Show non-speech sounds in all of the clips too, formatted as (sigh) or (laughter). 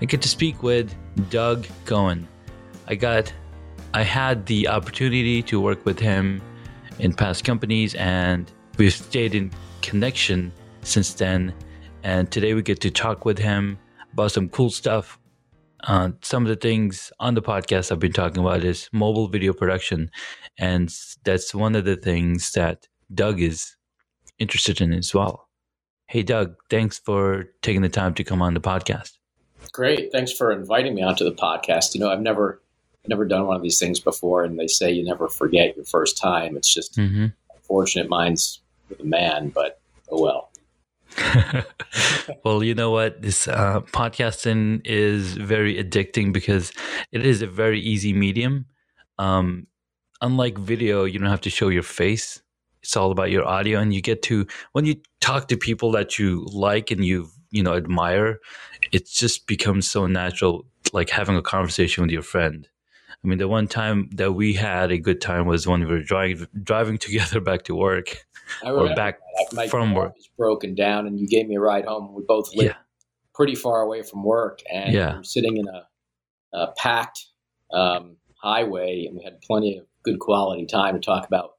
I get to speak with Doug Cohen. I got I had the opportunity to work with him in past companies and we've stayed in connection since then. And today we get to talk with him about some cool stuff. Uh, some of the things on the podcast I've been talking about is mobile video production. And that's one of the things that Doug is interested in as well. Hey, Doug, thanks for taking the time to come on the podcast. Great. Thanks for inviting me onto the podcast. You know, I've never never done one of these things before, and they say you never forget your first time. It's just mm-hmm. unfortunate mine's with a man, but oh well. (laughs) well, you know what? This uh, podcasting is very addicting because it is a very easy medium. Um, unlike video, you don't have to show your face it's all about your audio and you get to when you talk to people that you like and you you know admire it just becomes so natural like having a conversation with your friend i mean the one time that we had a good time was when we were driving driving (laughs) together back to work or back My from work was broken down and you gave me a ride home we both lived yeah. pretty far away from work and yeah. we were sitting in a, a packed um, highway and we had plenty of good quality time to talk about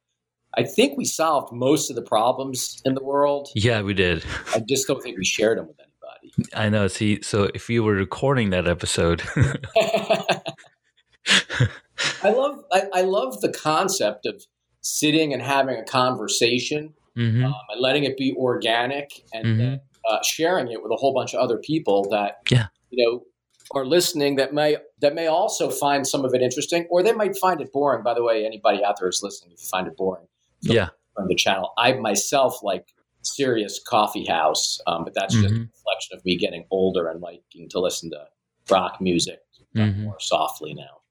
I think we solved most of the problems in the world. Yeah, we did. I just don't think we shared them with anybody. I know. See, so if you were recording that episode, (laughs) I love I, I, love the concept of sitting and having a conversation mm-hmm. um, and letting it be organic and mm-hmm. uh, sharing it with a whole bunch of other people that yeah you know are listening that may that may also find some of it interesting or they might find it boring. By the way, anybody out there is listening, if you find it boring, yeah from the channel. I myself like Sirius coffee house, um, but that's mm-hmm. just a reflection of me getting older and liking to listen to rock music mm-hmm. more softly now.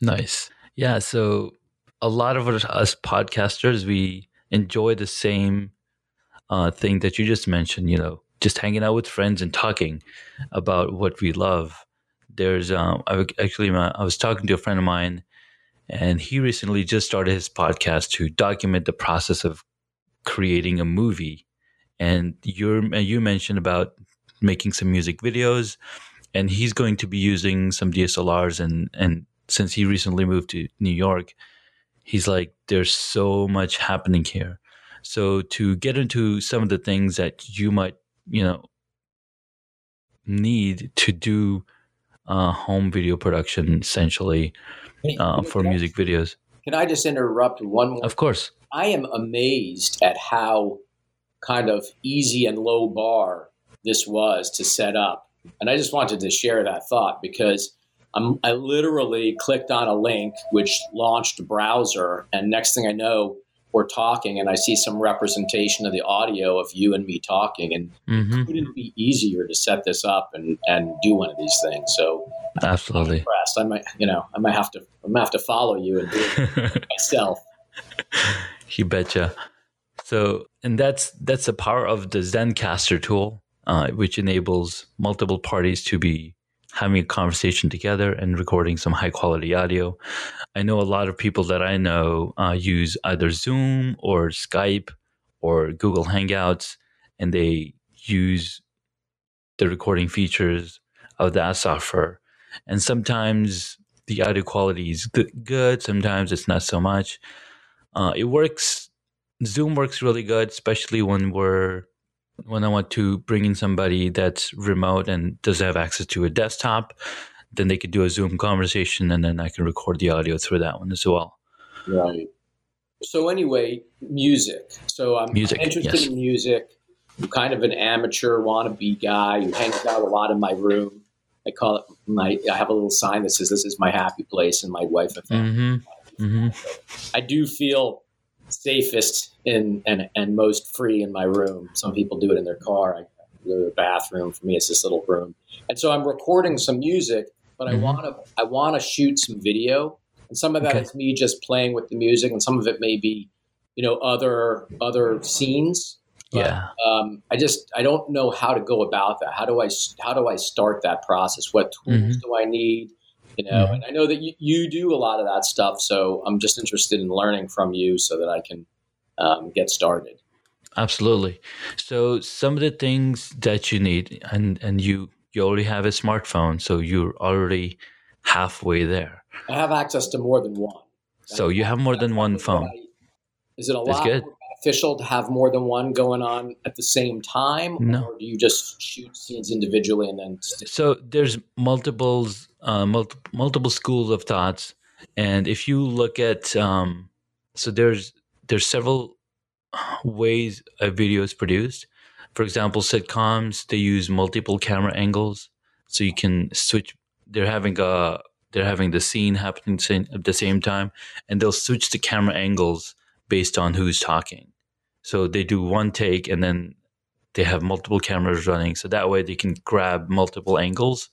Nice, yeah. So a lot of us podcasters, we enjoy the same uh, thing that you just mentioned. You know, just hanging out with friends and talking about what we love. There's, um, I actually, I was talking to a friend of mine and he recently just started his podcast to document the process of creating a movie. And you you mentioned about making some music videos, and he's going to be using some DSLRs. And and since he recently moved to New York, he's like, there's so much happening here. So to get into some of the things that you might you know need to do uh, home video production, essentially uh, for music I, videos. Can I just interrupt one more? Of course. I am amazed at how kind of easy and low bar this was to set up. And I just wanted to share that thought because I'm, I literally clicked on a link which launched a browser, and next thing I know, we're talking and I see some representation of the audio of you and me talking, and mm-hmm. it couldn't be easier to set this up and, and do one of these things. So absolutely, impressed. I might, you know, I might have to, I might have to follow you and do it (laughs) myself. You betcha. So, and that's that's the power of the Zencastr tool, uh, which enables multiple parties to be having a conversation together and recording some high quality audio. I know a lot of people that I know uh, use either Zoom or Skype or Google Hangouts, and they use the recording features of that software. And sometimes the audio quality is good, sometimes it's not so much. Uh, it works, Zoom works really good, especially when we're when I want to bring in somebody that's remote and doesn't have access to a desktop, then they could do a Zoom conversation and then I can record the audio through that one as well. Right. So anyway, music. So I'm, music, interested yes. in music. I'm kind of an amateur wannabe guy who hangs out a lot in my room. I call it my. I have a little sign that says "This is my happy place," and my wife. Mm-hmm. Mm-hmm. I do feel safest in and, and most free in my room. Some people do it in their car. I go to the bathroom. For me, it's this little room. And so I'm recording some music but mm-hmm. I want to I want to shoot some video, and some of that okay. is me just playing with the music, and some of it may be, you know, other other scenes. But, yeah. Um, I just I don't know how to go about that. How do I how do I start that process? What tools mm-hmm. do I need? You know, mm-hmm. and I know that you, you do a lot of that stuff. So I'm just interested in learning from you so that I can um, get started. Absolutely. So some of the things that you need, and and you you already have a smartphone, so you're already halfway there. I have access to more than one. So you have more than one phone. Is it a lot good. beneficial to have more than one going on at the same time, no. or do you just shoot scenes individually and then? Stick? So there's multiples, uh, multi- multiple schools of thoughts, and if you look at, um, so there's there's several ways a video is produced. For example, sitcoms they use multiple camera angles, so you can switch. They're having a they're having the scene happening at the same time, and they'll switch the camera angles based on who's talking. So they do one take, and then they have multiple cameras running, so that way they can grab multiple angles.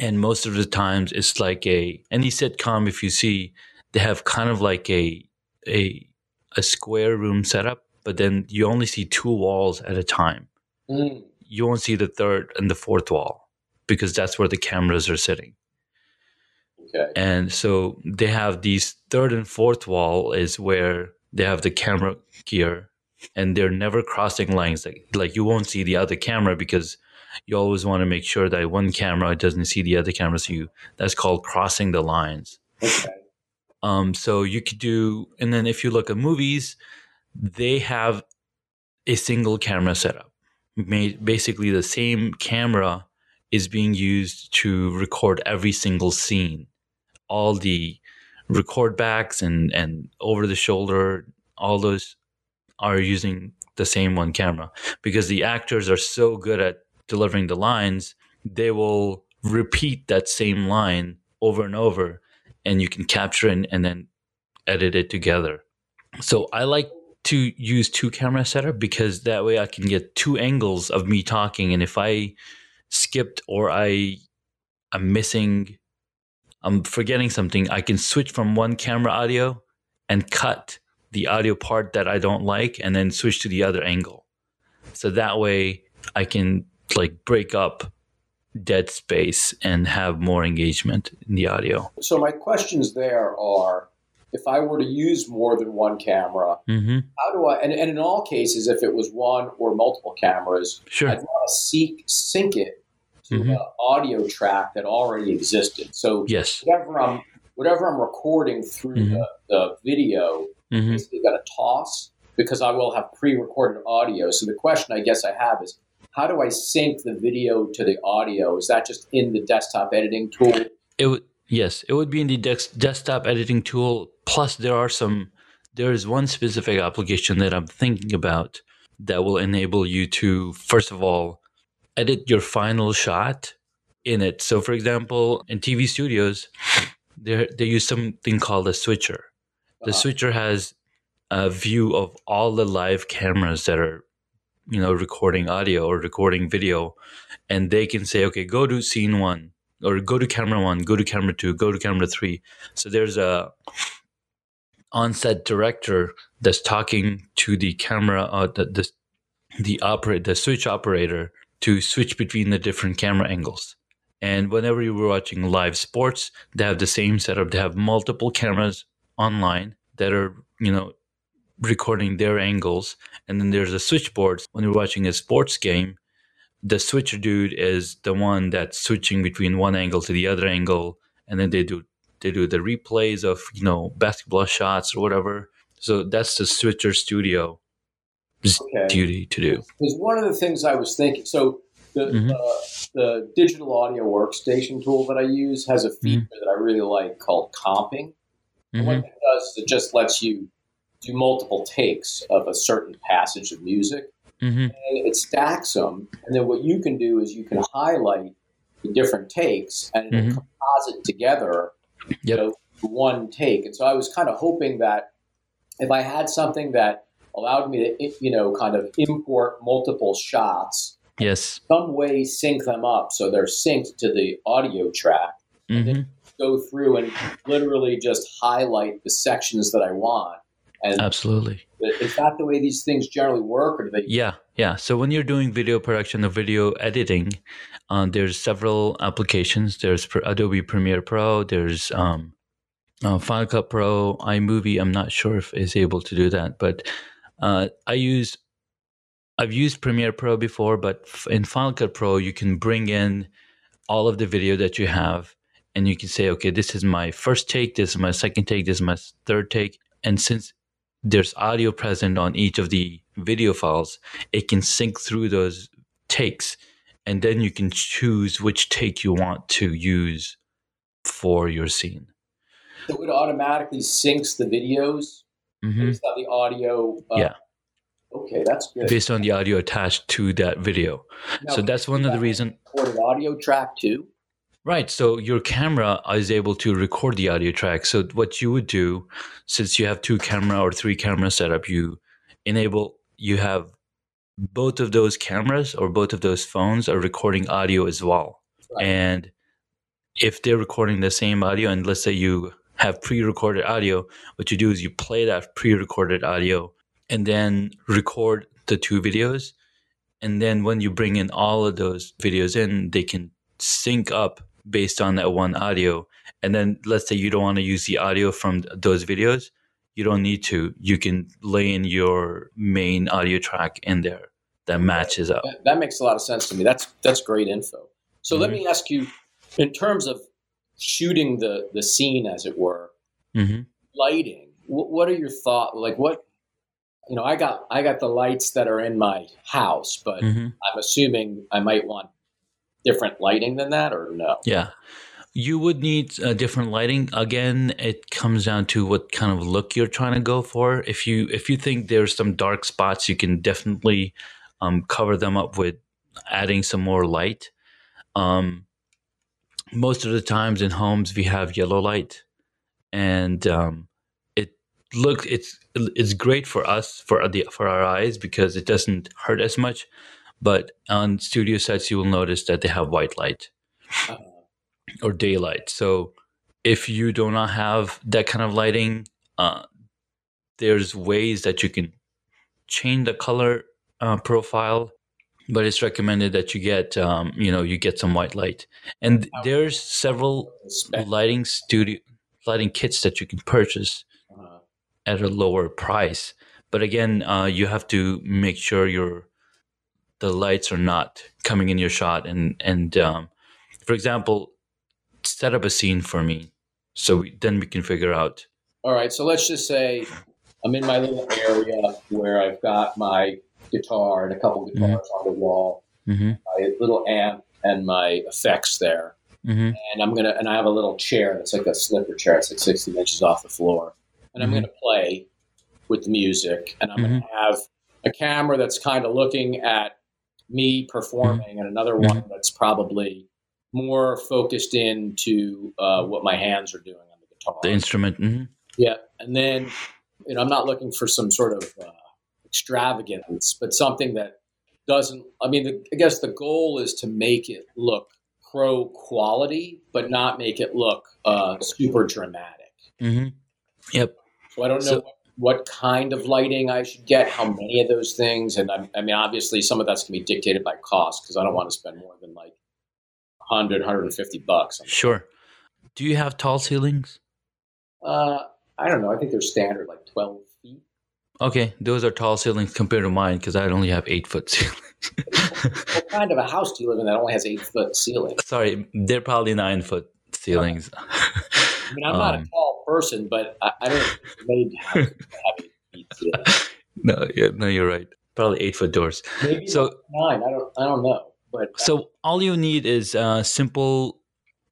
And most of the times, it's like a any sitcom. If you see, they have kind of like a a a square room setup, but then you only see two walls at a time. Mm. You won't see the third and the fourth wall because that's where the cameras are sitting. Okay. And so they have these third and fourth wall is where they have the camera gear and they're never crossing lines. Like, like you won't see the other camera because you always want to make sure that one camera doesn't see the other camera. So you, that's called crossing the lines. Okay. Um, so you could do, and then if you look at movies, they have a single camera setup. Basically, the same camera is being used to record every single scene. All the record backs and, and over the shoulder, all those are using the same one camera because the actors are so good at delivering the lines, they will repeat that same line over and over and you can capture it and, then edit it together. So I like to use two camera setup because that way I can get two angles of me talking. And if I skipped or I am missing, I'm forgetting something, I can switch from one camera audio and cut the audio part that I don't like and then switch to the other angle. So that way I can like break up dead space and have more engagement in the audio. So my questions there are if I were to use more than one camera, mm-hmm. how do I? And, and, in all cases, if it was one or multiple cameras, sure. I'd want to seek sync it to mm-hmm. an audio track that already existed. So yes, whatever I'm whatever I'm recording through mm-hmm. the, the video, mm-hmm. basically got to toss because I will have pre-recorded audio. So the question I guess I have is how do I sync the video to the audio? Is that just in the desktop editing tool? It would yes, it would be in the desktop editing tool. Plus, there are some. There is one specific application that I'm thinking about that will enable you to first of all edit your final shot in it. So, for example, in TV studios, they they use something called a switcher. The uh-huh. switcher has a view of all the live cameras that are you know recording audio or recording video and they can say okay go to scene one or go to camera one go to camera two go to camera three. So there's a on-set director that's talking to the camera uh, the, the the operate the switch operator to switch between the different camera angles. And whenever you were watching live sports they have the same setup. They have multiple cameras online that are you know recording their angles. And then there's a switchboard. When you're watching a sports game, the switcher dude is the one that's switching between one angle to the other angle. And then they do they do the replays of, you know, basketball shots or whatever. So that's the switcher studio okay. duty to do. Because one of the things I was thinking, so the, mm-hmm. uh, the digital audio workstation tool that I use has a feature mm-hmm. that I really like called comping. Mm-hmm. what it does is it just lets you do multiple takes of a certain passage of music. Mm-hmm. And it stacks them. And then what you can do is you can highlight the different takes and mm-hmm. composite together yep. you know, one take. And so I was kind of hoping that if I had something that allowed me to, you know, kind of import multiple shots Yes. Some way sync them up so they're synced to the audio track. hmm Go through and literally just highlight the sections that I want. And Absolutely. is that the way these things generally work, or do they? Yeah, yeah. So when you're doing video production or video editing, uh, there's several applications. There's Adobe Premiere Pro. There's um, uh, Final Cut Pro, iMovie. I'm not sure if is able to do that, but uh, I use I've used Premiere Pro before, but in Final Cut Pro, you can bring in all of the video that you have, and you can say, okay, this is my first take, this is my second take, this is my third take, and since there's audio present on each of the video files, it can sync through those takes, and then you can choose which take you want to use for your scene. So it automatically syncs the videos hmm based on the audio. uh, Yeah. Okay, that's good. Based on the audio attached to that video. Now, so that's one of the reasons. recorded audio track too. Right. So your camera is able to record the audio track. So what you would do, since you have two camera or three camera setup, you enable you have both of those cameras or both of those phones are recording audio as well. Right. And if they're recording the same audio, and let's say you have pre-recorded audio, what you do is you play that pre-recorded audio and then record the two videos. And then when you bring in all of those videos in, they can sync up based on that one audio. And then let's say you don't want to use the audio from those videos, you don't need to. You can lay in your main audio track in there that matches up. That, that makes a lot of sense to me. That's that's great info. So let Mhm. me ask you, in terms of shooting the the scene, as it were, hmm lighting. What, what are your thoughts? Like what? You know, I got I got the lights that are in my house, but hmm I'm assuming I might want different lighting than that, or no? Yeah. You would need uh, different lighting. Again, it comes down to what kind of look you're trying to go for. If you if you think there's some dark spots, you can definitely um, cover them up with adding some more light. Um, most of the times in homes we have yellow light, and um, it look it's it's great for us for the for our eyes because it doesn't hurt as much. But on studio sets, you will notice that they have white light Uh, or daylight. So if you do not have that kind of lighting, uh, there's ways that you can change the color uh, profile, but it's recommended that you get um, you know you get some white light. And there's several lighting studio lighting kits that you can purchase uh, at a lower price. But again, uh, you have to make sure your the lights are not coming in your shot. And and um, for example, set up a scene for me, so we, then we can figure out. all right, so let's just say I'm in my little area where I've got my guitar and a couple guitars on the wall, hmm my little amp and my effects there. hmm and I'm gonna and I have a little chair that's like a slipper chair. It's like 16 inches off the floor, and I'm Mhm. gonna play with the music, and I'm Mm-hmm. gonna have a camera that's kind of looking at me performing, and another Mm-hmm. one that's probably more focused into uh, what my hands are doing on the guitar. The instrument. hmm Yeah, and then you know I'm not looking for some sort of uh, extravagance, but something that doesn't. I mean, the, I guess the goal is to make it look pro quality, but not make it look uh, super dramatic. hmm Yep. So I don't know So- what, what kind of lighting I should get, how many of those things, and I, I mean, obviously, some of that's going to be dictated by cost because I don't want to spend more than like 100, 150 bucks. Sure. Do you have tall ceilings? Uh, I don't know. I think they're standard, like 12 feet. Okay, those are tall ceilings compared to mine because I only have eight foot (laughs) ceilings. What kind of a house do you live in that only has eight foot ceilings? Sorry, they're probably nine foot ceilings. I mean, I'm not a Um, tall person, but I, I don't think it's made to have, have feet no, yeah, no, you're right. Probably eight foot doors. Maybe So- nine. I don't. I don't know. But So all you need is uh, simple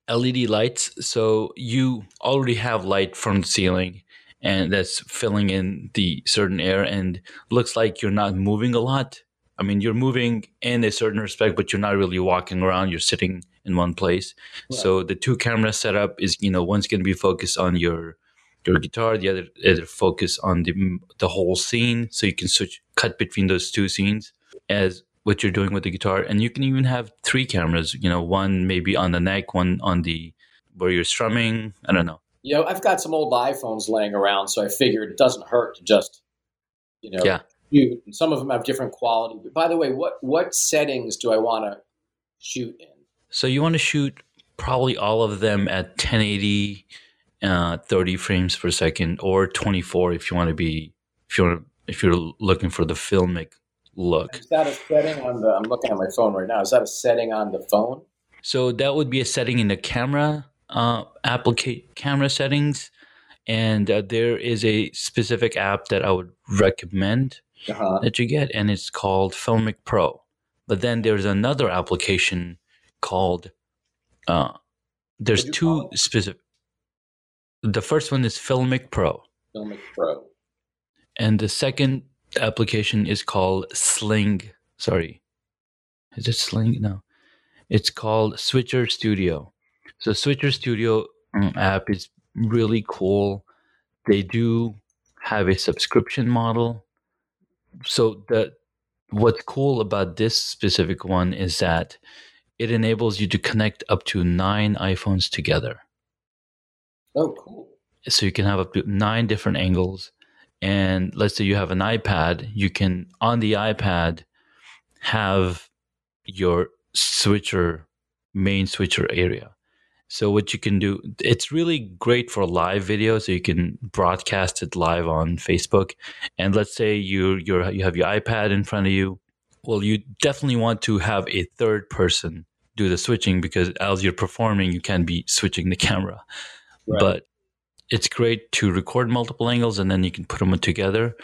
LED lights. So you already have light from the ceiling, and that's filling in the certain air, and looks like you're not moving a lot. I mean, you're moving in a certain respect, but you're not really walking around. You're sitting in one place. So the two camera setup is, you know, one's going to be focused on your your guitar, the other other focus on the the whole scene. So you can switch cut between those two scenes. As what you're doing with the guitar, and you can even have three cameras. You know, one maybe on the neck, one on the where you're strumming. I don't know. You know, I've got some old iPhones laying around, so I figured it doesn't hurt to just, you know, Yeah. shoot. And some of them have different quality. But by the way, what what settings do I want to shoot in? So you want to shoot probably all of them at 1080, uh, 30 frames per second, or 24 if you want to be if you want if you're looking for the filmic look. Is that a setting on the? I'm looking at my phone right now. Is that a setting on the phone? So that would be a setting in the camera uh, applicate camera settings, and uh, there is a specific app that I would recommend Uh-huh. that you get, and it's called Filmic Pro. But then there's another application called. Uh, there's two specific. The first one is Filmic Pro, Filmic Pro. and the second application is called Sling. Sorry, is it Sling? No, it's called Switcher Studio. So Switcher Studio um, app is really cool. They do have a subscription model. So the what's cool about this specific one is that it enables you to connect up to nine iPhones together. Oh, cool. So you can have up to nine different angles. And let's say you have an iPad, you can on the iPad have your switcher main switcher area. So what you can do, it's really great for live video. So you can broadcast it live on Facebook. And let's say you you you have your iPad in front of you. Well, you definitely want to have a third person do the switching because as you're performing, you can't be switching the (laughs) camera. Right. But it's great to record multiple angles and then you can put them together.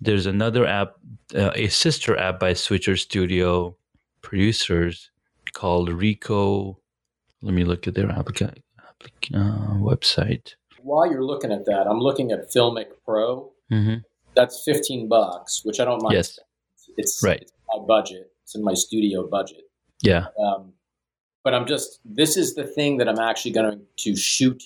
There's another app, uh, a sister app by Switcher Studio producers called Rico. Let me look at their applica- applic- uh, website. While you're looking at that, I'm looking at Filmic Pro. hmm That's 15 bucks, which I don't mind. Yes. It's Right. It's my budget. It's in my studio budget. Yeah. Um, but I'm just. This is the thing that I'm actually going to shoot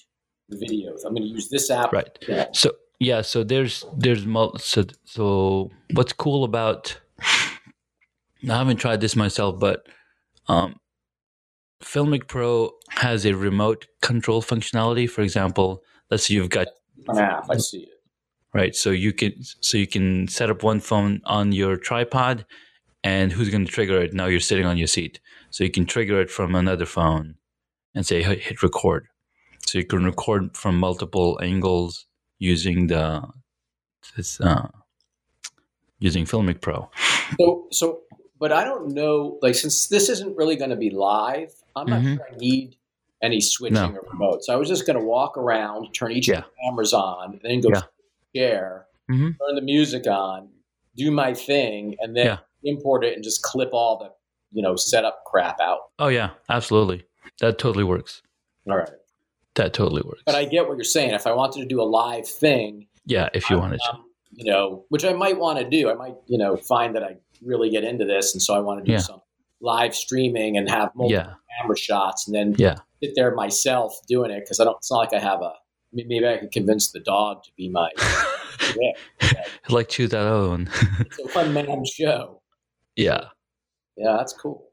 the videos. I'm going to use this app. Right. Yeah. So yeah, so there's there's mul- so so what's cool about I haven't tried this myself, but um, Filmic Pro has a remote control functionality. For example, let's say you've got An app. I see it. right, so you can so you can set up one phone on your tripod, and who's going to trigger it? Now you're sitting on your seat, so you can trigger it from another phone, and say "Hey, hit record. So you can record from multiple angles using the this uh, using Filmic Pro. So, so, but I don't know. Like, since this isn't really going to be live, I'm not Mhm. sure I need any switching No. or remote. So I was just going to walk around, turn each Yeah. of the cameras on, and then go Yeah. to the chair, Mhm. turn the music on, do my thing, and then Yeah. Import it and just clip all the you know setup crap out. Oh yeah, absolutely. That totally works. All right. That totally works. But I get what you're saying. If I wanted to do a live thing, yeah, if you I'm- wanted to. I'm, you know, which I might want to do. I might, you know, find that I really get into this, and so I want to do Yeah. some live streaming and have multiple Yeah, camera shots, and then yeah. sit there myself doing it because I don't. It's not like I have a. Maybe I could convince the dog to be my. (laughs) (laughs) yeah, I'd like to choose that other one. (laughs) it's a one man show. Yeah. Yeah, that's cool.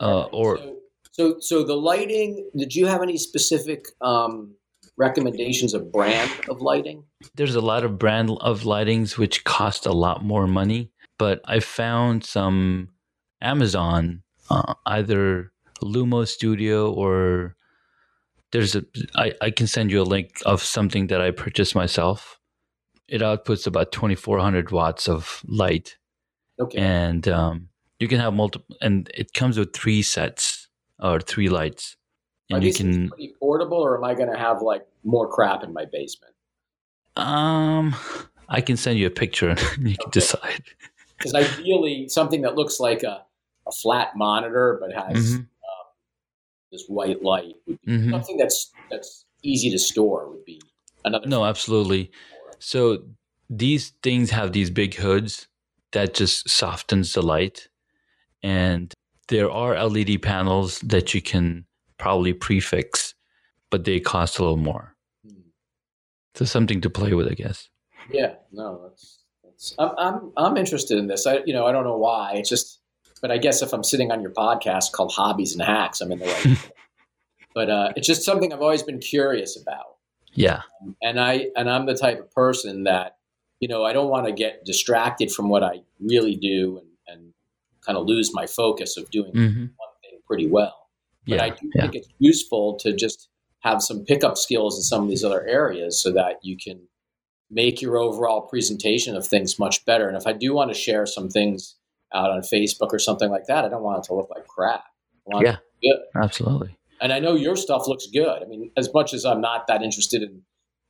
Uh, or so, so, so the lighting. Did you have any specific um, recommendations of brand of lighting? there's a lot of brand of lightings which cost a lot more money, but I found some Amazon, uh, either Lumo Studio or there's a I, I can send you a link of something that I purchased myself. It outputs about 2400 watts of light Okay. and um, you can have multiple and it comes with three sets or three lights Are and you can pretty portable, or am I going to have like more crap in my basement? um i can send you a picture and (laughs) you can Okay. decide (laughs) Because ideally, something that looks like a, a flat monitor but has Mhm, this white light would be mhm. something that's that's easy to store would be another. no absolutely so these things have these big hoods that just softens the light and there are led panels that you can probably prefix but they cost a little more Hmm. so something to play with i guess Yeah, no, that's, that's I'm, I'm I'm interested in this. I you know I don't know why. It's just but I guess if I'm sitting on your podcast called Hobbies and Hacks, I'm in the right. (laughs) but uh, it's just something I've always been curious about. Yeah. And I and I'm the type of person that you know I don't want to get distracted from what I really do and, and kind of lose my focus of doing Mm-hmm. one thing pretty well. But Yeah. I do yeah. think it's useful to just have some pickup skills in some of these other areas so that you can make your overall presentation of things much better. And if I do want to share some things out on Facebook or something like that, I don't want it to look like crap. I want it Yeah. good. Absolutely. And I know your stuff looks good. I mean, as much as I'm not that interested in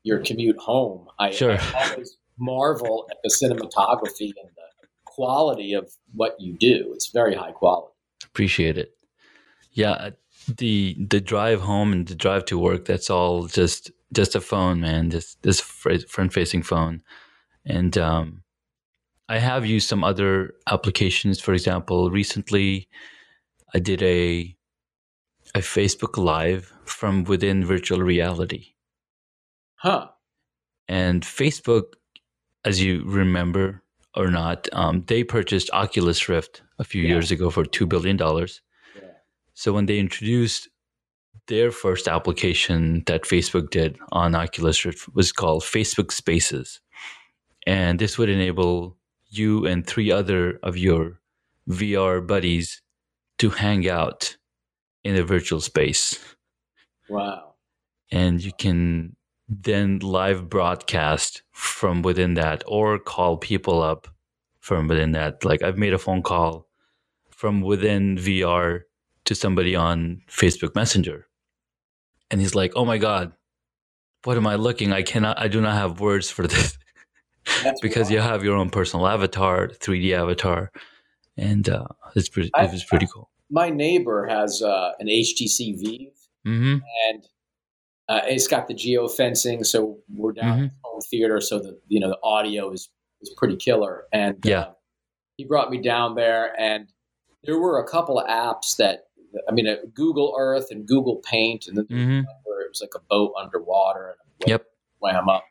your commute home, I, Sure. I always marvel at the cinematography and the quality of what you do. It's very high quality. Appreciate it. Yeah. uh, The the drive home and the drive to work, that's all just just a phone, man. Just this front facing phone. And um I have used some other applications. For example, recently I did a a Facebook Live from within virtual reality. Huh. And Facebook, as you remember or not, um, they purchased Oculus Rift a few Yeah. years ago for $2 billion. Yeah. So when they introduced their first application that Facebook did on Oculus Rift was called Facebook Spaces. And this would enable you and three other of your VR buddies to hang out in a virtual space Wow. and you can then live broadcast from within that or call people up from within that. Like i've made a phone call from within vr to somebody on facebook messenger. And he's like oh my god what am i looking? I cannot i do not have words for this. (laughs) Because you have your own personal avatar 3d avatar. And uh it's pretty I- it was pretty cool. My neighbor has uh, an HTC Vive, mm-hmm. and uh, it's got the geo fencing, so we're down Mhm. at home theater, so the you know the audio is is pretty killer. And Yeah. uh, he brought me down there, and there were a couple of apps that I mean, uh, Google Earth and Google Paint, and then mm-hmm where it was like a boat underwater and a yep swam up.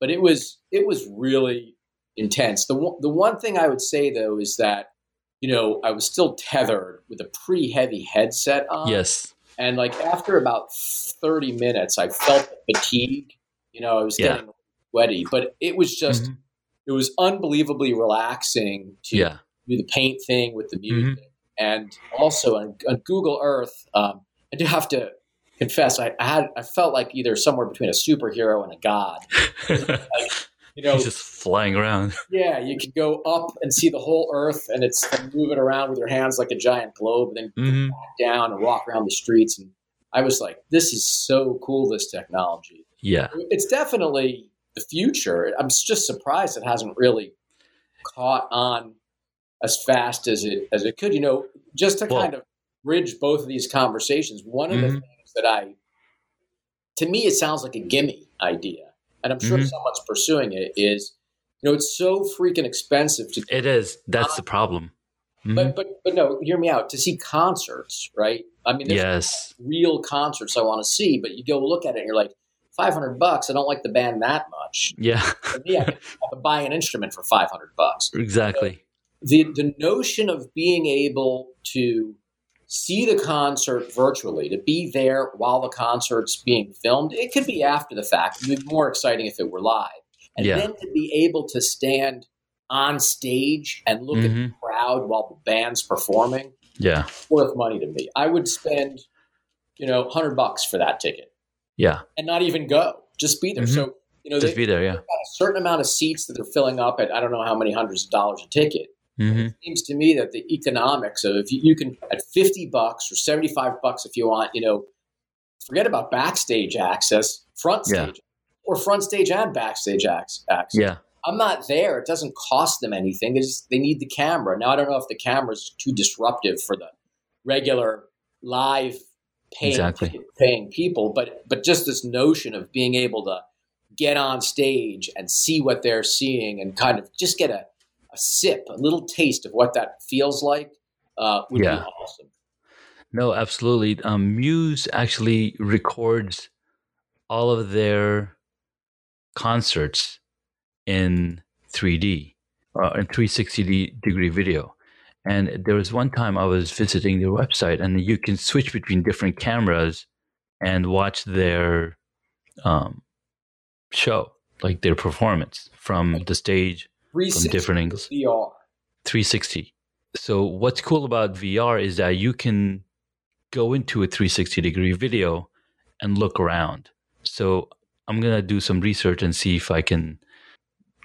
But it was it was really intense. The one, the one thing I would say though is that you know I was still tethered with a pretty heavy headset on. yes And like after about thirty minutes, I felt the fatigue. You know, I was Yeah. getting sweaty, but it was just Mhm. it was unbelievably relaxing to yeah do the paint thing with the Mm-hmm. music, and also on, on Google Earth. Um, I do have to confess, I, I had I felt like either somewhere between a superhero and a god. (laughs) You know, he's just flying around (laughs) yeah, you could go up and see the whole Earth, and it's it around with your hands like a giant globe, and then mm-hmm. down and walk around the streets. And I was like, this is so cool. This technology. yeah It's definitely the future. I'm just surprised it hasn't really caught on as fast as it as it could. You know, just to Well- kind of bridge both of these conversations. One of the Mhm. things that I, to me, it sounds like a gimme idea, and I'm sure Mhm. someone's pursuing it. Is you know, it's so freaking expensive to It is. That's the problem. Mhm. but but but no, hear me out. To see concerts, right? I mean, there's yes. real concerts I want to see, but you go look at it and you're like, five hundred bucks. I don't like the band that much. Yeah. For me, I could, I could buy an instrument for five hundred bucks. exactly. The the notion of being able to see the concert virtually, to be there while the concert's being filmed, it could be after the fact. It'd be more exciting if it were live, and Yeah. then to be able to stand on stage and look at the Mhm. crowd while the band's performing Yeah. worth money to me. I would spend, you know, hundred bucks for that ticket Yeah. and not even go, just be there. Mhm. So you know, Just they be there. Yeah. a certain amount of seats that they're filling up at I don't know how many hundreds of dollars a ticket. Hmm It seems to me that the economics of if you, you can at fifty bucks or seventy five bucks if you want, you know, forget about backstage access, front Yeah. stage, or front stage and backstage access. Yeah. I'm not there. It doesn't cost them anything. They just they need the camera. Now I don't know if the camera's too disruptive for the regular live paying Exactly. paying people, but but just this notion of being able to get on stage and see what they're seeing and kind of just get a, a sip, a little taste of what that feels like uh, would Yeah. be awesome. No, absolutely. Um, Muse actually records all of their concerts in 3D, uh, in 360 degree video. And there was one time I was visiting their website, and you can switch between different cameras and watch their um, show, like their performance from the stage, from different angles. VR. 360. So, what's cool about VR is that you can go into a 360 degree video and look around. So, I'm going to do some research and see if I can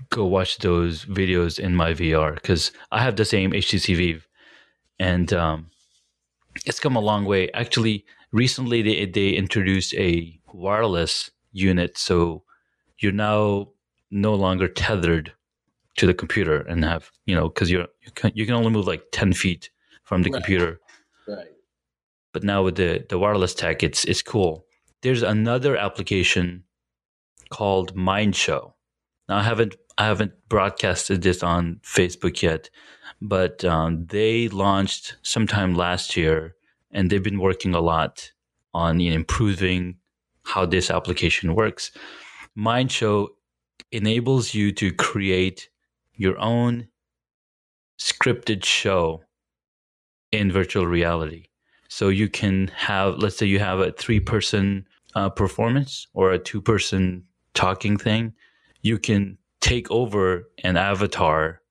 go watch those videos in my VR because I have the same HTC Vive, and um, it's come a long way. Actually, recently they they introduced a wireless unit, so you're now no longer tethered to the computer and have you know because you're you can, you can only move like ten feet from the Right. computer. Right. But now with the the wireless tech, it's it's cool. There's another application called Mindshow. Now I haven't I haven't broadcasted this on Facebook yet, but um, they launched sometime last year, and they've been working a lot on you know, improving how this application works. Mind Show enables you to create your own scripted show in virtual reality. So you can have, let's say, you have a three-person uh, performance or a two-person talking thing. You can take over an avatar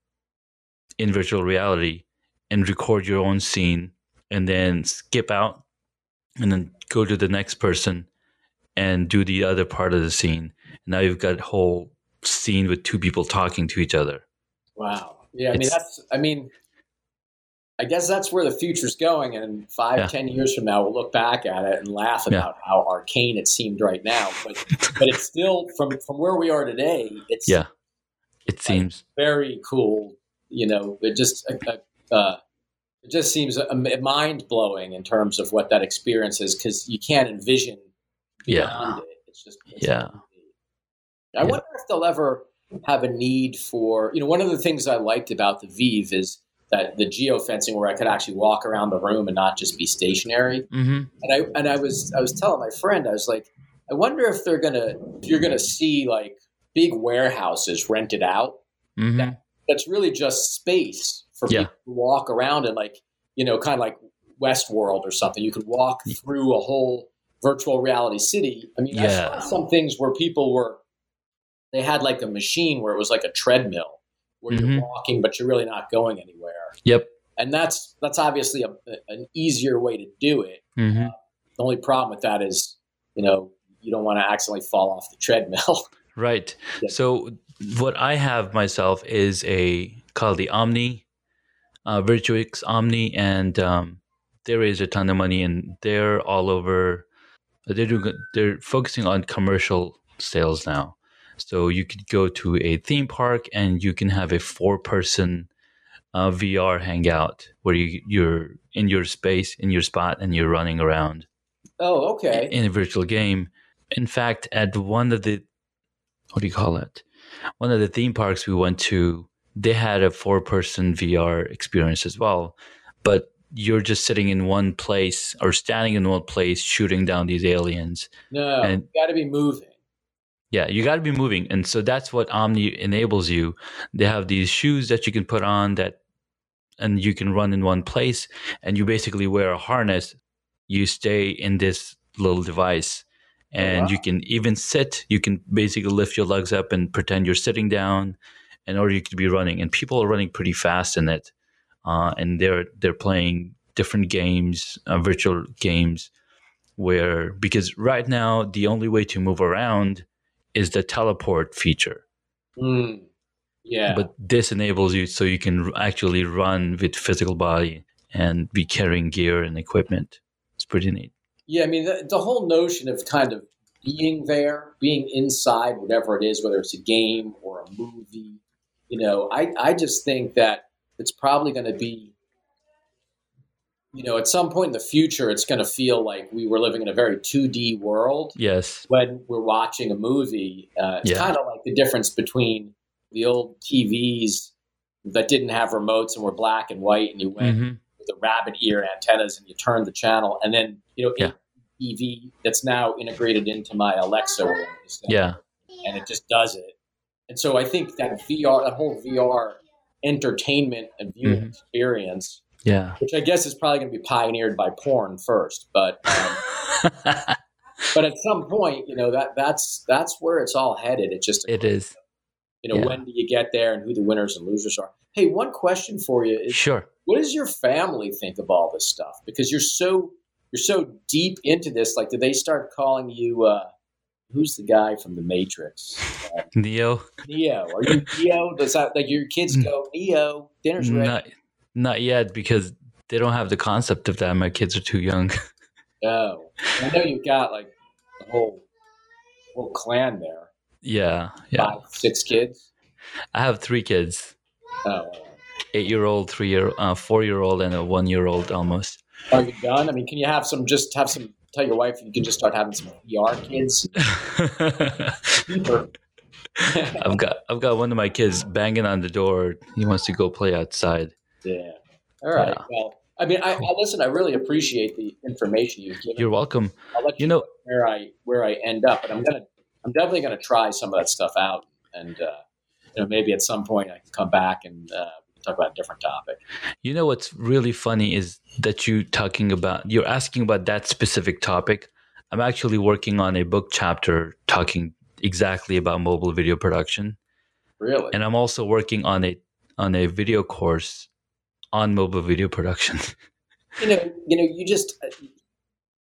in virtual reality and record your own scene and then skip out and then go to the next person and do the other part of the scene. Now you've got a whole scene with two people talking to each other. Wow. Yeah, I mean It's- that's I mean I guess that's where the future's going and five, Yeah. ten years from now we'll look back at it and laugh Yeah. about how arcane it seemed right now. But but it's still from from where we are today, it's Yeah. It seems. very cool. You know, it just uh, uh, it just seems uh, mind blowing in terms of what that experience is because you can't envision Yeah. beyond it. It's just it's Yeah. I Yeah. wonder if they'll ever have a need for you know one of the things I liked about the Vive is that the geofencing where I could actually walk around the room and not just be stationary. Mm-hmm. And I and I was I was telling my friend I was like I wonder if they're gonna if you're gonna see like big warehouses rented out Mm-hmm. that's really just space for Yeah. people to walk around and like you know kind of like Westworld or something. You could walk through a whole virtual reality city. I mean, I saw Yeah. some things where people were they had like a machine where it was like a treadmill where Mhm. you're walking but you're really not going anywhere. Yep. And that's that's obviously a, an easier way to do it. Mm-hmm. The only problem with that is, you know, you don't want to accidentally fall off the treadmill. (laughs) Right. Yeah. So what I have myself is a called the Omni, uh, Virtuix Omni, and um, they raise a ton of money, and they're all over. They're doing. They're focusing on commercial sales now. So you could go to a theme park and you can have a four-person uh, VR hangout where you, you're in your space, in your spot, and you're running around oh, okay. in a virtual game. In fact, at one of the what do you call it? One of the theme parks we went to, they had a four person VR experience as well. But you're just sitting in one place or standing in one place shooting down these aliens. No, and- you got to be moving. Yeah, you got to be moving. And so that's what Omni enables you. They have these shoes that you can put on that and you can run in one place and you basically wear a harness. You stay in this little device and wow. you can even sit. You can basically lift your legs up and pretend you're sitting down and or you could be running and people are running pretty fast in it. Uh, and they're they're playing different games, uh, virtual games where because right now the only way to move around is the teleport feature. Mm. Yeah. But this enables you so you can actually run with physical body and be carrying gear and equipment. It's pretty neat. Yeah, I mean, the, the whole notion of kind of being there, being inside whatever it is, whether it's a game or a movie, you know, I, I just think that it's probably going to be, you know, at some point in the future, it's going to feel like we were living in a very 2D world Yes. when we're watching a movie. Uh, it's Yeah. kind of like the difference between the old TVs that didn't have remotes and were black and white, and you went hmm with the rabbit ear antennas and you turned the channel and then you know Yeah. EV that's now integrated into my Alexa Yeah. and it just does it. And so I think that VR, that whole VR entertainment and viewing Mhm. experience, Yeah. which I guess is probably going to be pioneered by porn first. But um, (laughs) but at some point, you know that that's that's where it's all headed. It just it is. you know yeah. when do you get there and who the winners and losers are. Hey, one question for you is: Sure. What does your family think of all this stuff? Because you're so you're so deep into this. Like, do they start calling you? Uh, who's the guy from the Matrix? Uh, (laughs) Neo. Neo. Are you Neo? Does that like your kids go Neo? Dinner's ready. Not not yet because they don't have the concept of that. My kids are too young. (laughs) Oh, I know you've got like a whole whole clan there. yeah. Yeah. Five, six kids. I have three kids. eight-year-old, three year uh, four year old and a one year old almost. are you done? I mean, can you have some? Just have some. Tell your wife you can just start having some PR kids. (laughs) I've got I've got one of my kids banging on the door. He wants to go play outside. Yeah. All right. Yeah. Well, I mean, I, I listen. I really appreciate the information you've given. You're welcome. I'll let you, You know, where I where I end up, but I'm gonna I'm definitely gonna try some of that stuff out, and uh, you know maybe at some point I can come back and uh, talk about a different topic. you know what's really funny is that you talking about you're asking about that specific topic. I'm actually working on a book chapter talking exactly about mobile video production. Really, and I'm also working on a on a video course on mobile video production. (laughs) you know, you know, you just uh,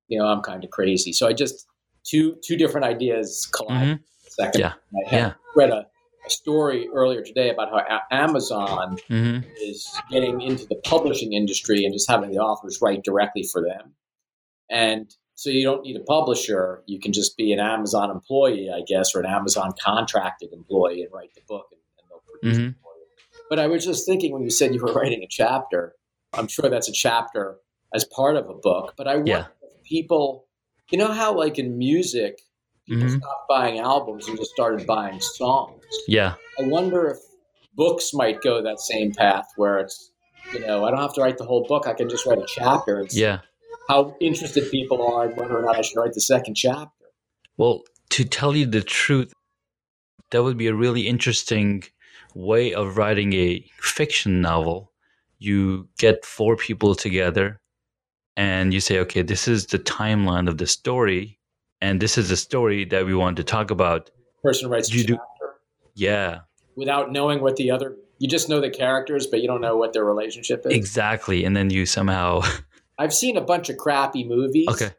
you know, I'm kind of crazy, so I just two two different ideas collide. Mhm. Second, Yeah. I Yeah. read a, a story earlier today about how a- Amazon hmm is getting into the publishing industry and just having the authors write directly for them. And so you don't need a publisher. You can just be an Amazon employee, I guess, or an Amazon contracted employee and write the book and, and they'll produce Mhm. It for you. But I was just thinking when you said you were (laughs) writing a chapter, I'm sure that's a chapter as part of a book. But I wonder Yeah. if people, you know how like in music, people Mhm. stopped buying albums and just started buying songs. Yeah, I wonder if books might go that same path where it's, you know, I don't have to write the whole book. I can just write a chapter yeah. how interested people are and whether or not I should write the second chapter. Well, to tell you the truth, that would be a really interesting way of writing a fiction novel. You get four people together and you say, okay, this is the timeline of the story, and this is the story that we want to talk about. Person writes You do- Yeah, without knowing what the other, you just know the characters, but you don't know what their relationship is. exactly. And then you somehow, (laughs) I've seen a bunch of crappy movies okay,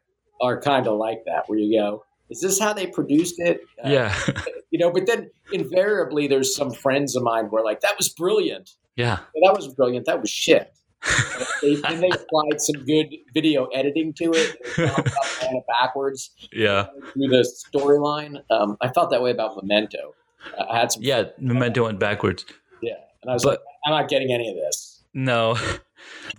are kind of like that, where you go, is this how they produced it? Uh, yeah, (laughs) (laughs) know, but then invariably there's some friends of mine who are like, that was brilliant. yeah. that was brilliant. That was shit. (laughs) they, then they applied some good video editing to it, and (laughs) it backwards Yeah. through the storyline. Um, I felt that way about Memento. I had some, Yeah. Memento went backwards. yeah, and I was But- like, I'm not getting any of this. No. (laughs)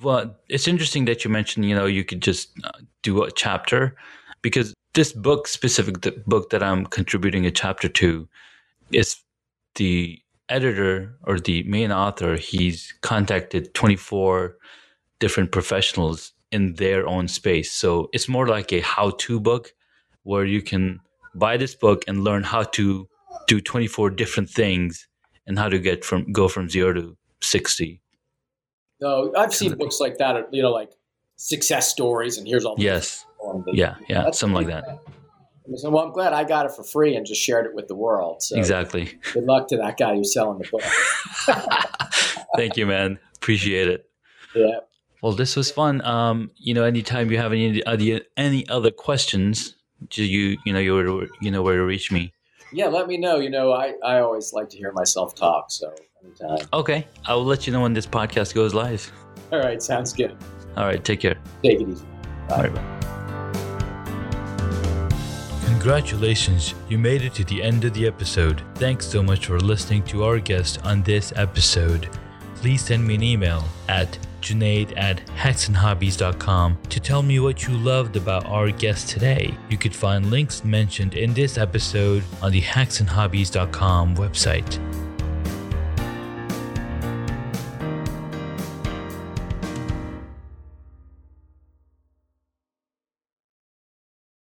Well, it's interesting that you mentioned, you know, you could just uh, do a chapter because this book, specific the book that I'm contributing a chapter to, is the editor or the main author. He's contacted 24 different professionals in their own space. So it's more like a how to book where you can buy this book and learn how to do 24 different things and how to get from go from zero to 60. No, I've seen books like that. You know, like success stories, and here's all. the Yes. Yeah, yeah, That's something like that. well, I'm glad I got it for free and just shared it with the world. So Exactly. good luck to that guy who's selling the book. (laughs) Thank you, man. Appreciate it. Yeah. Well, this was fun. Um, you know, anytime you have any other any other questions, you you know you you know where to reach me. Yeah, let me know. You know, I, I always like to hear myself talk, so anytime. Okay, I will let you know when this podcast goes live. All right, sounds good. All right, take care. Take it easy. All right, bye. Congratulations, you made it to the end of the episode. Thanks so much for listening to our guest on this episode. Please send me an email at Junaid at hacksandhobbies.com to tell me what you loved about our guest today. You could find links mentioned in this episode on the hacksandhobbies.com website.